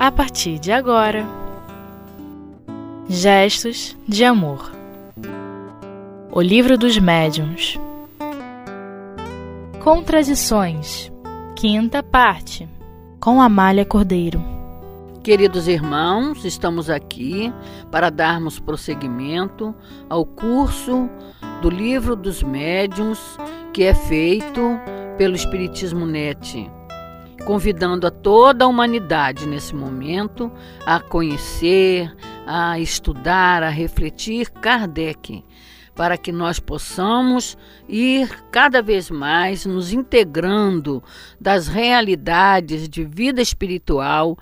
a partir de agora. Gestos de Amor. O Livro dos Médiuns. Contradições. Quinta parte. Com Amália Cordeiro. Queridos irmãos, estamos aqui para darmos prosseguimento ao curso do Livro dos Médiuns que é feito pelo Espiritismo Net convidando a toda a humanidade nesse momento a conhecer, a estudar, a refletir Kardec, para que nós possamos ir cada vez mais nos integrando das realidades de vida espiritual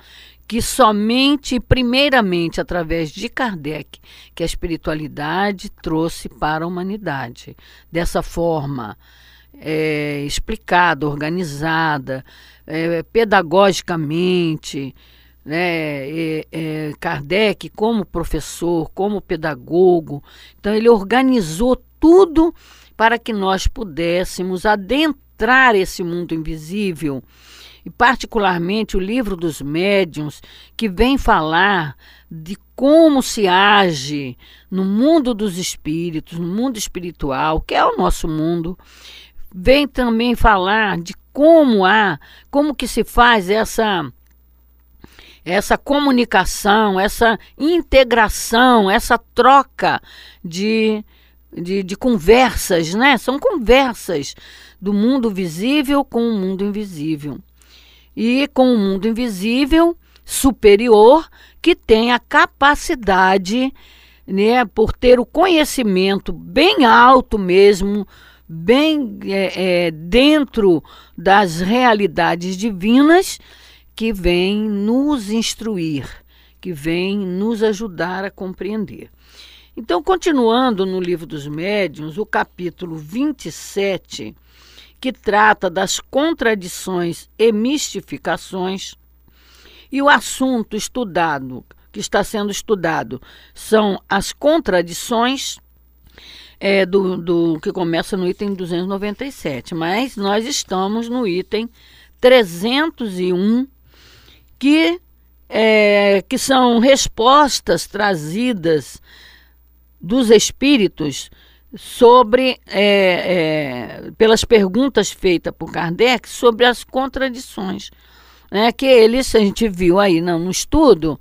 que somente e primeiramente através de Kardec que a espiritualidade trouxe para a humanidade. Dessa forma, é, explicada, organizada, é, pedagogicamente, né, é, é, Kardec como professor, como pedagogo. Então ele organizou tudo para que nós pudéssemos adentrar esse mundo invisível e particularmente o livro dos médiuns, que vem falar de como se age no mundo dos espíritos, no mundo espiritual, que é o nosso mundo, vem também falar de como há, como que se faz essa essa comunicação, essa integração, essa troca de, de, de, conversas, né? São conversas do mundo visível com o mundo invisível. E com o mundo invisível superior, que tem a capacidade, né, por ter o conhecimento bem alto mesmo bem é, é, dentro das realidades divinas que vem nos instruir, que vem nos ajudar a compreender. Então, continuando no livro dos médiuns, o capítulo 27, que trata das contradições e mistificações, e o assunto estudado, que está sendo estudado, são as contradições é, do, do que começa no item 297, mas nós estamos no item 301, que, é, que são respostas trazidas dos espíritos sobre é, é, pelas perguntas feitas por Kardec sobre as contradições, né, que eles a gente viu aí no, no estudo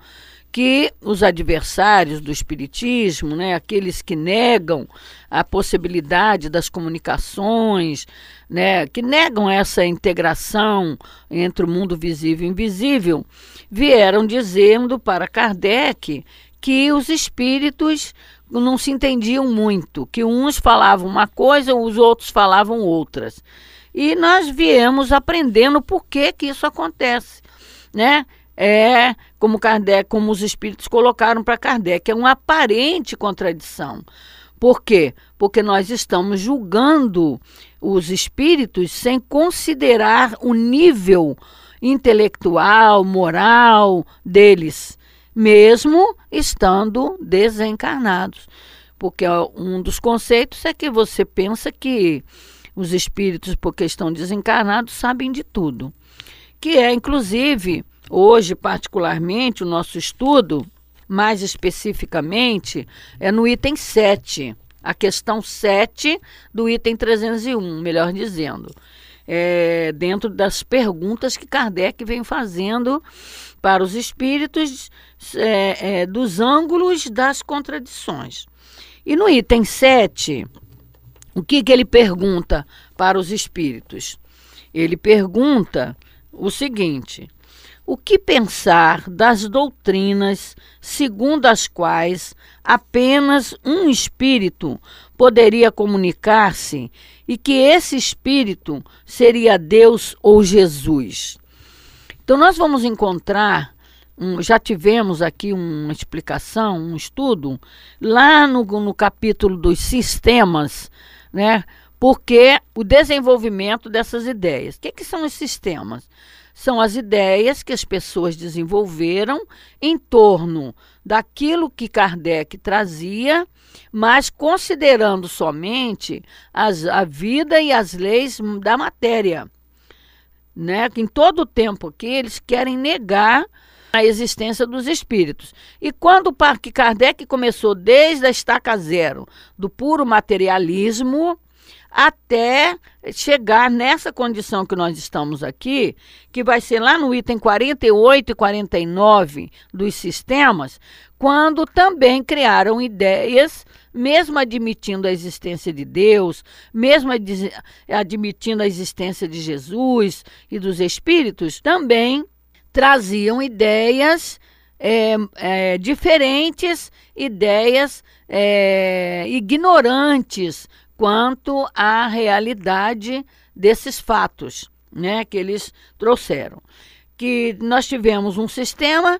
que os adversários do espiritismo, né, aqueles que negam a possibilidade das comunicações, né, que negam essa integração entre o mundo visível e invisível, vieram dizendo para Kardec que os espíritos não se entendiam muito, que uns falavam uma coisa, os outros falavam outras. E nós viemos aprendendo por que, que isso acontece, né? É, como Kardec, como os espíritos colocaram para Kardec, é uma aparente contradição. Por quê? Porque nós estamos julgando os espíritos sem considerar o nível intelectual, moral deles, mesmo estando desencarnados. Porque um dos conceitos é que você pensa que os espíritos, porque estão desencarnados, sabem de tudo. Que é, inclusive, Hoje, particularmente, o nosso estudo, mais especificamente, é no item 7, a questão 7 do item 301, melhor dizendo. É, dentro das perguntas que Kardec vem fazendo para os espíritos é, é, dos ângulos das contradições. E no item 7, o que, que ele pergunta para os espíritos? Ele pergunta o seguinte: o que pensar das doutrinas segundo as quais apenas um espírito poderia comunicar-se e que esse espírito seria Deus ou Jesus? Então, nós vamos encontrar um, já tivemos aqui uma explicação, um estudo, lá no, no capítulo dos sistemas, né? Porque o desenvolvimento dessas ideias. O que, que são os sistemas? São as ideias que as pessoas desenvolveram em torno daquilo que Kardec trazia, mas considerando somente as, a vida e as leis da matéria. Né? Em todo o tempo aqui, eles querem negar a existência dos espíritos. E quando que Kardec começou desde a estaca zero do puro materialismo até chegar nessa condição que nós estamos aqui, que vai ser lá no item 48 e 49 dos sistemas, quando também criaram ideias, mesmo admitindo a existência de Deus, mesmo admitindo a existência de Jesus e dos Espíritos, também traziam ideias é, é, diferentes, ideias é, ignorantes quanto à realidade desses fatos né, que eles trouxeram. Que nós tivemos um sistema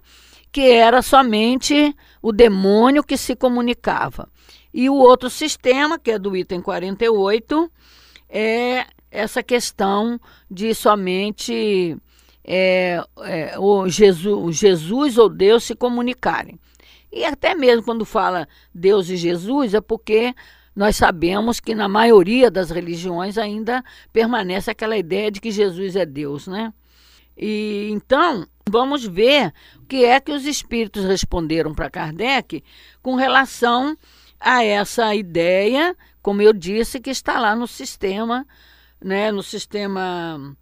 que era somente o demônio que se comunicava. E o outro sistema, que é do item 48, é essa questão de somente é, é, o Jesus, Jesus ou Deus se comunicarem. E até mesmo quando fala Deus e Jesus, é porque nós sabemos que na maioria das religiões ainda permanece aquela ideia de que Jesus é Deus, né? E então, vamos ver o que é que os espíritos responderam para Kardec com relação a essa ideia, como eu disse, que está lá no sistema, né, no sistema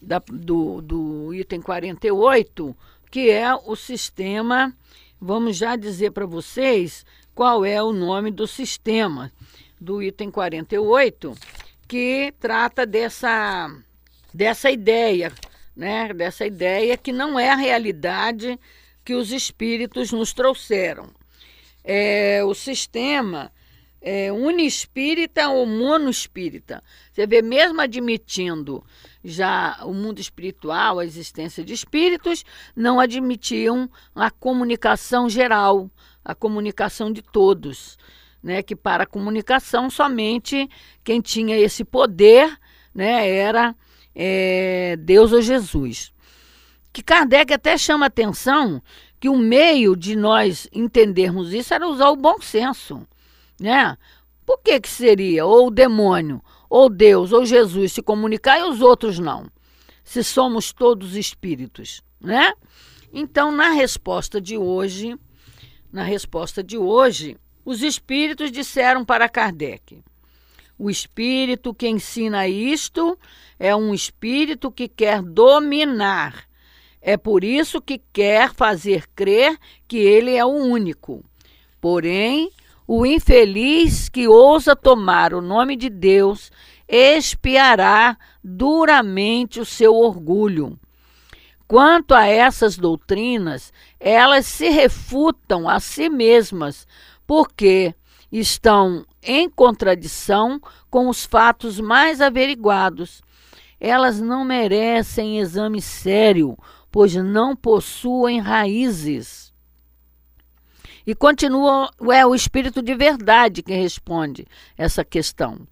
da, do, do item 48, que é o sistema, vamos já dizer para vocês qual é o nome do sistema do item 48, que trata dessa, dessa ideia né, dessa ideia que não é a realidade que os espíritos nos trouxeram. É, o sistema é, uniespírita ou monoespírita. Você vê, mesmo admitindo já o mundo espiritual, a existência de espíritos, não admitiam a comunicação geral, a comunicação de todos. Né, que para a comunicação somente quem tinha esse poder né, era é, Deus ou Jesus. Que Kardec até chama atenção que o meio de nós entendermos isso era usar o bom senso, né? Por que que seria ou o demônio, ou Deus, ou Jesus se comunicar e os outros não? Se somos todos espíritos, né? Então, na resposta de hoje, na resposta de hoje, os espíritos disseram para Kardec: o espírito que ensina isto é um espírito que quer dominar. É por isso que quer fazer crer que ele é o único. Porém, o infeliz que ousa tomar o nome de Deus expiará duramente o seu orgulho. Quanto a essas doutrinas, elas se refutam a si mesmas, porque estão em contradição com os fatos mais averiguados. Elas não merecem exame sério, pois não possuem raízes. E continua, é o espírito de verdade que responde essa questão.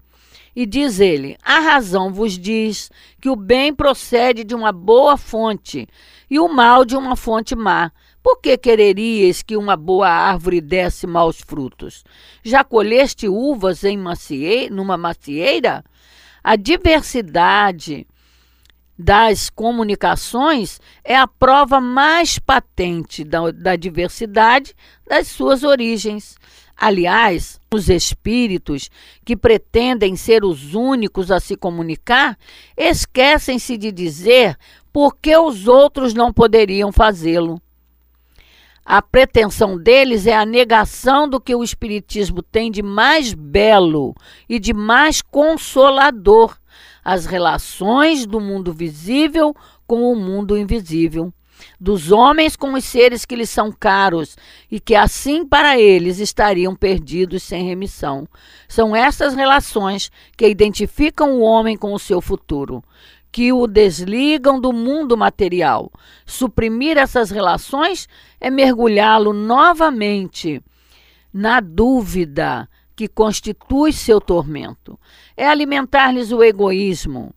E diz ele: a razão vos diz que o bem procede de uma boa fonte e o mal de uma fonte má. Por que quereríeis que uma boa árvore desse maus frutos? Já colheste uvas em macie... numa macieira? A diversidade das comunicações é a prova mais patente da, da diversidade das suas origens. Aliás, os espíritos que pretendem ser os únicos a se comunicar esquecem-se de dizer por que os outros não poderiam fazê-lo. A pretensão deles é a negação do que o Espiritismo tem de mais belo e de mais consolador as relações do mundo visível com o mundo invisível, dos homens com os seres que lhes são caros e que assim para eles estariam perdidos sem remissão. São essas relações que identificam o homem com o seu futuro que o desligam do mundo material. Suprimir essas relações é mergulhá-lo novamente na dúvida que constitui seu tormento. É alimentar-lhes o egoísmo.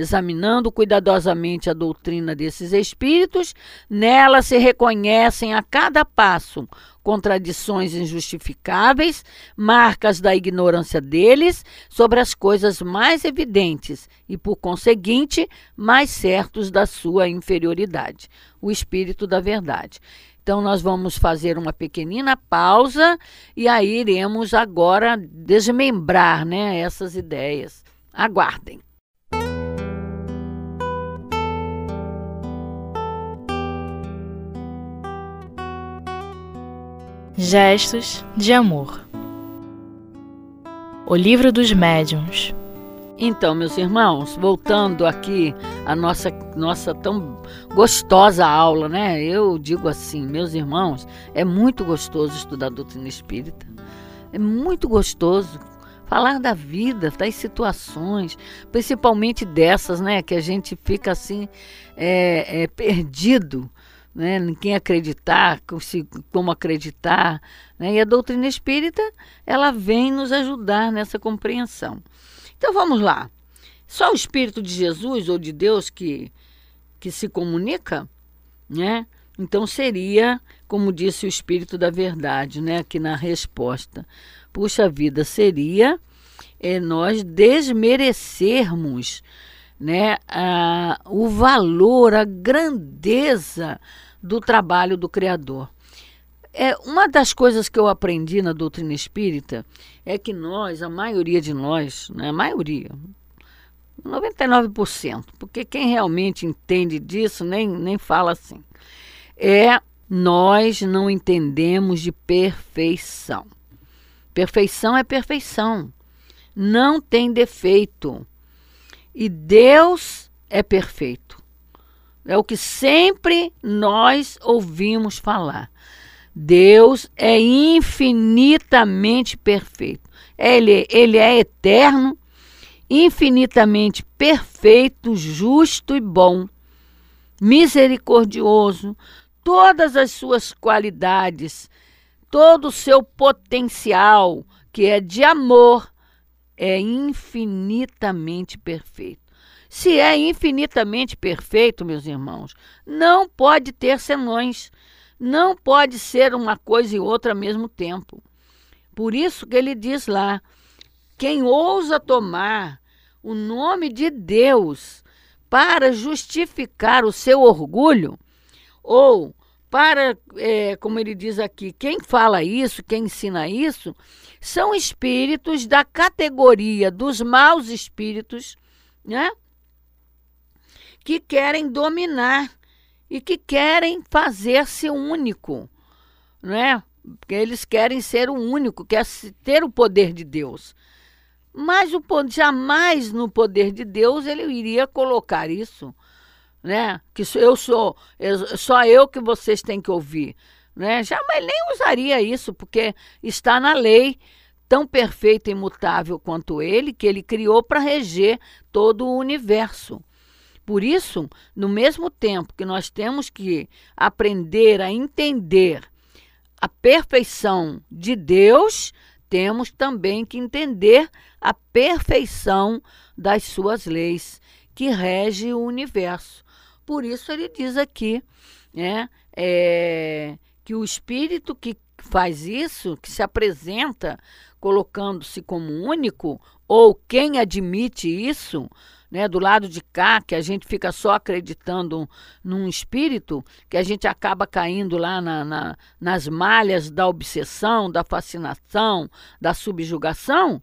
Examinando cuidadosamente a doutrina desses espíritos, nela se reconhecem a cada passo contradições injustificáveis, marcas da ignorância deles sobre as coisas mais evidentes e, por conseguinte, mais certos da sua inferioridade. O espírito da verdade. Então, nós vamos fazer uma pequenina pausa e aí iremos agora desmembrar né, essas ideias. Aguardem. Gestos de Amor O Livro dos Médiuns então, meus irmãos, voltando aqui a nossa nossa tão gostosa aula, né? Eu digo assim, meus irmãos, é muito gostoso estudar a doutrina espírita. É muito gostoso falar da vida, das situações, principalmente dessas, né? Que a gente fica assim é, é, perdido, né? Quem acreditar, como acreditar, né? E a doutrina espírita ela vem nos ajudar nessa compreensão. Então vamos lá. Só o Espírito de Jesus ou de Deus que, que se comunica, né? Então seria, como disse o Espírito da Verdade, né? Aqui na resposta. Puxa vida, seria é, nós desmerecermos né, a, o valor, a grandeza do trabalho do Criador. É, uma das coisas que eu aprendi na doutrina espírita é que nós, a maioria de nós, né, a maioria, 99%, porque quem realmente entende disso nem, nem fala assim, é nós não entendemos de perfeição. Perfeição é perfeição, não tem defeito. E Deus é perfeito. É o que sempre nós ouvimos falar. Deus é infinitamente perfeito. Ele, ele é eterno, infinitamente perfeito, justo e bom, misericordioso, todas as suas qualidades, todo o seu potencial, que é de amor, é infinitamente perfeito. Se é infinitamente perfeito, meus irmãos, não pode ter senões não pode ser uma coisa e outra ao mesmo tempo. Por isso que ele diz lá: quem ousa tomar o nome de Deus para justificar o seu orgulho, ou para, é, como ele diz aqui, quem fala isso, quem ensina isso, são espíritos da categoria dos maus espíritos, né? Que querem dominar e que querem fazer-se único, é? Porque eles querem ser o único, quer ter o poder de Deus. Mas o jamais no poder de Deus ele iria colocar isso, né? Que eu sou, só eu que vocês têm que ouvir, né? Jamais nem usaria isso, porque está na lei tão perfeita e imutável quanto ele, que ele criou para reger todo o universo. Por isso, no mesmo tempo que nós temos que aprender a entender a perfeição de Deus, temos também que entender a perfeição das suas leis que rege o universo. Por isso ele diz aqui, né, é, que o espírito que faz isso, que se apresenta colocando-se como único, ou quem admite isso, né, do lado de cá, que a gente fica só acreditando num espírito, que a gente acaba caindo lá na, na, nas malhas da obsessão, da fascinação, da subjugação,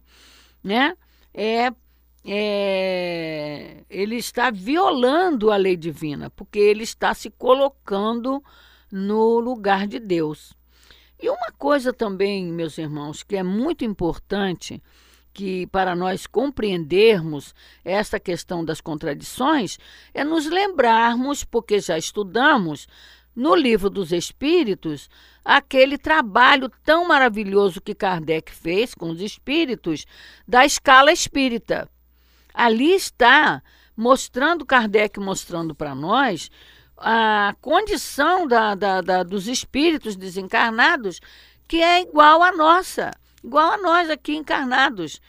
né, é, é, ele está violando a lei divina, porque ele está se colocando no lugar de Deus. E uma coisa também, meus irmãos, que é muito importante que para nós compreendermos esta questão das contradições é nos lembrarmos, porque já estudamos no livro dos Espíritos, aquele trabalho tão maravilhoso que Kardec fez com os espíritos da escala espírita. Ali está mostrando, Kardec mostrando para nós, a condição da, da, da, dos espíritos desencarnados que é igual à nossa igual a nós aqui encarnados.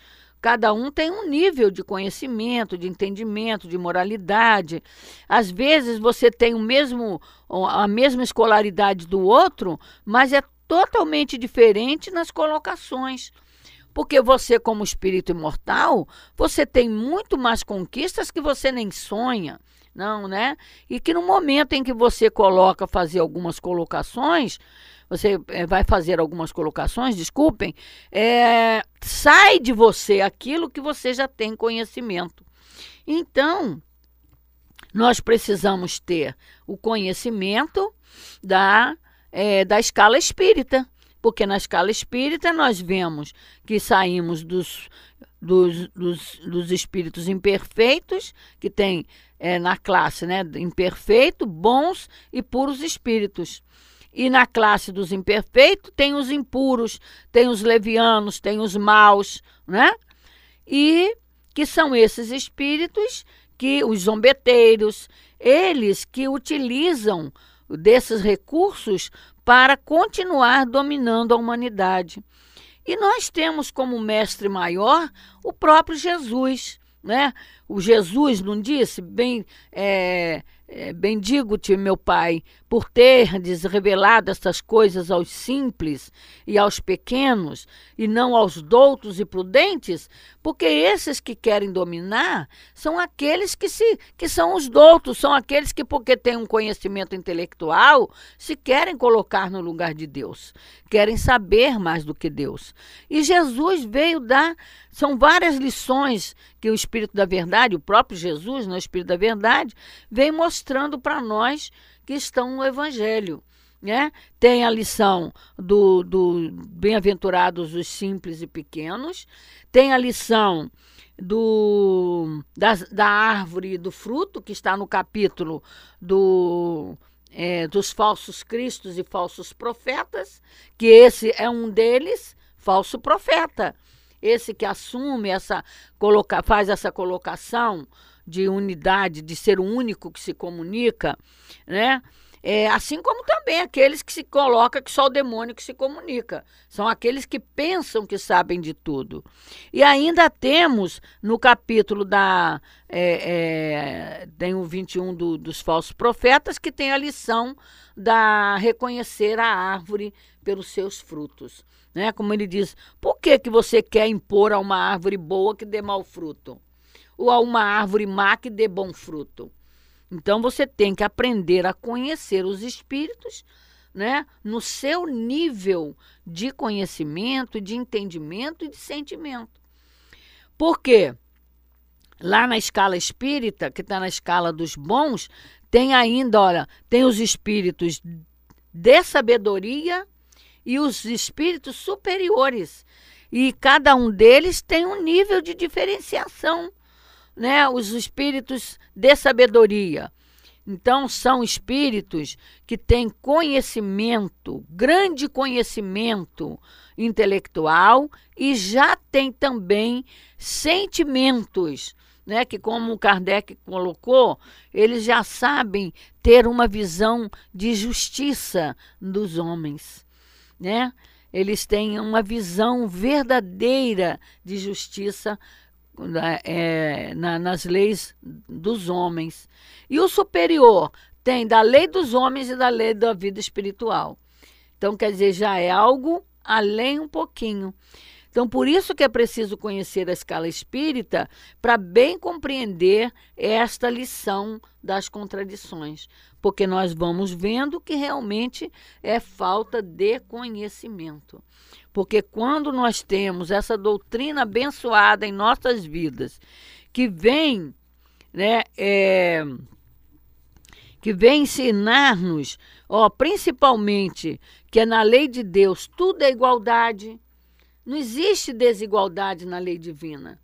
Cada um tem um nível de conhecimento, de entendimento, de moralidade. Às vezes você tem o mesmo a mesma escolaridade do outro, mas é totalmente diferente nas colocações. Porque você, como espírito imortal, você tem muito mais conquistas que você nem sonha, não, né? E que no momento em que você coloca fazer algumas colocações, você é, vai fazer algumas colocações, desculpem, é, sai de você aquilo que você já tem conhecimento. Então, nós precisamos ter o conhecimento da, é, da escala espírita, porque na escala espírita nós vemos que saímos dos, dos, dos, dos espíritos imperfeitos, que tem é, na classe né, imperfeito, bons e puros espíritos. E na classe dos imperfeitos tem os impuros, tem os levianos, tem os maus, né? E que são esses espíritos que os zombeteiros, eles que utilizam desses recursos para continuar dominando a humanidade. E nós temos como mestre maior o próprio Jesus, né? O Jesus não disse, bem, é, é, bendigo-te, meu Pai, por terdes revelado estas coisas aos simples e aos pequenos, e não aos doutos e prudentes, porque esses que querem dominar são aqueles que, se, que são os doutos, são aqueles que, porque têm um conhecimento intelectual, se querem colocar no lugar de Deus, querem saber mais do que Deus. E Jesus veio dar, são várias lições que o Espírito da Verdade, o próprio Jesus, no Espírito da Verdade, vem mostrando para nós que estão no Evangelho. Né? Tem a lição do, do bem-aventurados os simples e pequenos, tem a lição do, da, da árvore e do fruto, que está no capítulo do, é, dos falsos cristos e falsos profetas, que esse é um deles, falso profeta. Esse que assume essa, coloca, faz essa colocação de unidade, de ser o único que se comunica, né? É, assim como também aqueles que se coloca que só o demônio que se comunica. São aqueles que pensam que sabem de tudo. E ainda temos no capítulo da. É, é, tem o 21 do, dos falsos profetas, que tem a lição da reconhecer a árvore pelos seus frutos. Né? Como ele diz, por que, que você quer impor a uma árvore boa que dê mau fruto? Ou a uma árvore má que dê bom fruto. Então você tem que aprender a conhecer os espíritos, né, no seu nível de conhecimento, de entendimento e de sentimento. Por quê? Lá na escala espírita, que está na escala dos bons, tem ainda, olha, tem os espíritos de sabedoria e os espíritos superiores. E cada um deles tem um nível de diferenciação né, os espíritos de sabedoria. Então, são espíritos que têm conhecimento, grande conhecimento intelectual e já têm também sentimentos, né? Que, como Kardec colocou, eles já sabem ter uma visão de justiça dos homens, né? Eles têm uma visão verdadeira de justiça é, na, nas leis dos homens. E o superior tem da lei dos homens e da lei da vida espiritual. Então, quer dizer, já é algo além um pouquinho. Então, por isso que é preciso conhecer a escala espírita para bem compreender esta lição das contradições, porque nós vamos vendo que realmente é falta de conhecimento. Porque quando nós temos essa doutrina abençoada em nossas vidas, que vem, né, é, que vem ensinar-nos, ó, principalmente que é na lei de Deus tudo é igualdade, não existe desigualdade na lei divina.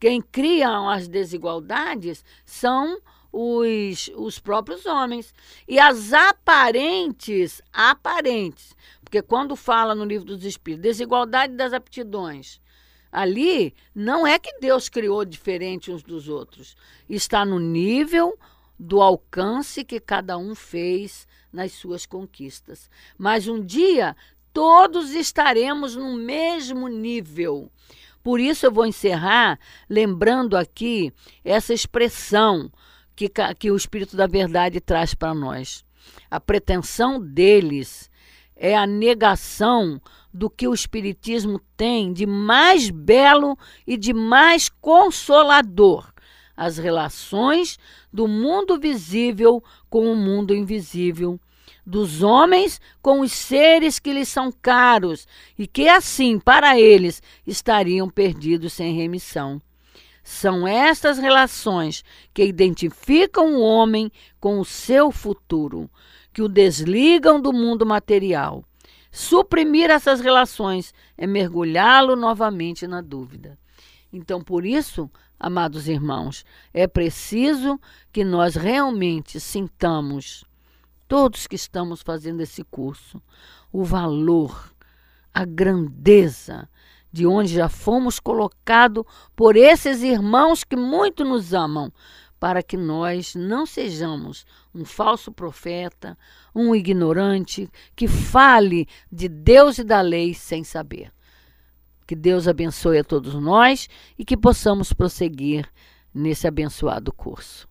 Quem cria as desigualdades são os, os próprios homens. E as aparentes, aparentes, porque quando fala no livro dos Espíritos, desigualdade das aptidões, ali não é que Deus criou diferente uns dos outros. Está no nível do alcance que cada um fez nas suas conquistas. Mas um dia todos estaremos no mesmo nível, Por isso eu vou encerrar lembrando aqui essa expressão que, que o Espírito da Verdade traz para nós. A pretensão deles é a negação do que o Espiritismo tem de mais belo e de mais consolador as relações do mundo visível com o mundo invisível, dos homens com os seres que lhes são caros e que assim, para eles, estariam perdidos sem remissão. São estas relações que identificam o homem com o seu futuro, que o desligam do mundo material. Suprimir essas relações é mergulhá-lo novamente na dúvida. Então, por isso, amados irmãos, é preciso que nós realmente sintamos, todos que estamos fazendo esse curso, o valor, a grandeza de onde já fomos colocados por esses irmãos que muito nos amam, para que nós não sejamos um falso profeta, um ignorante que fale de Deus e da lei sem saber. Que Deus abençoe a todos nós e que possamos prosseguir nesse abençoado curso.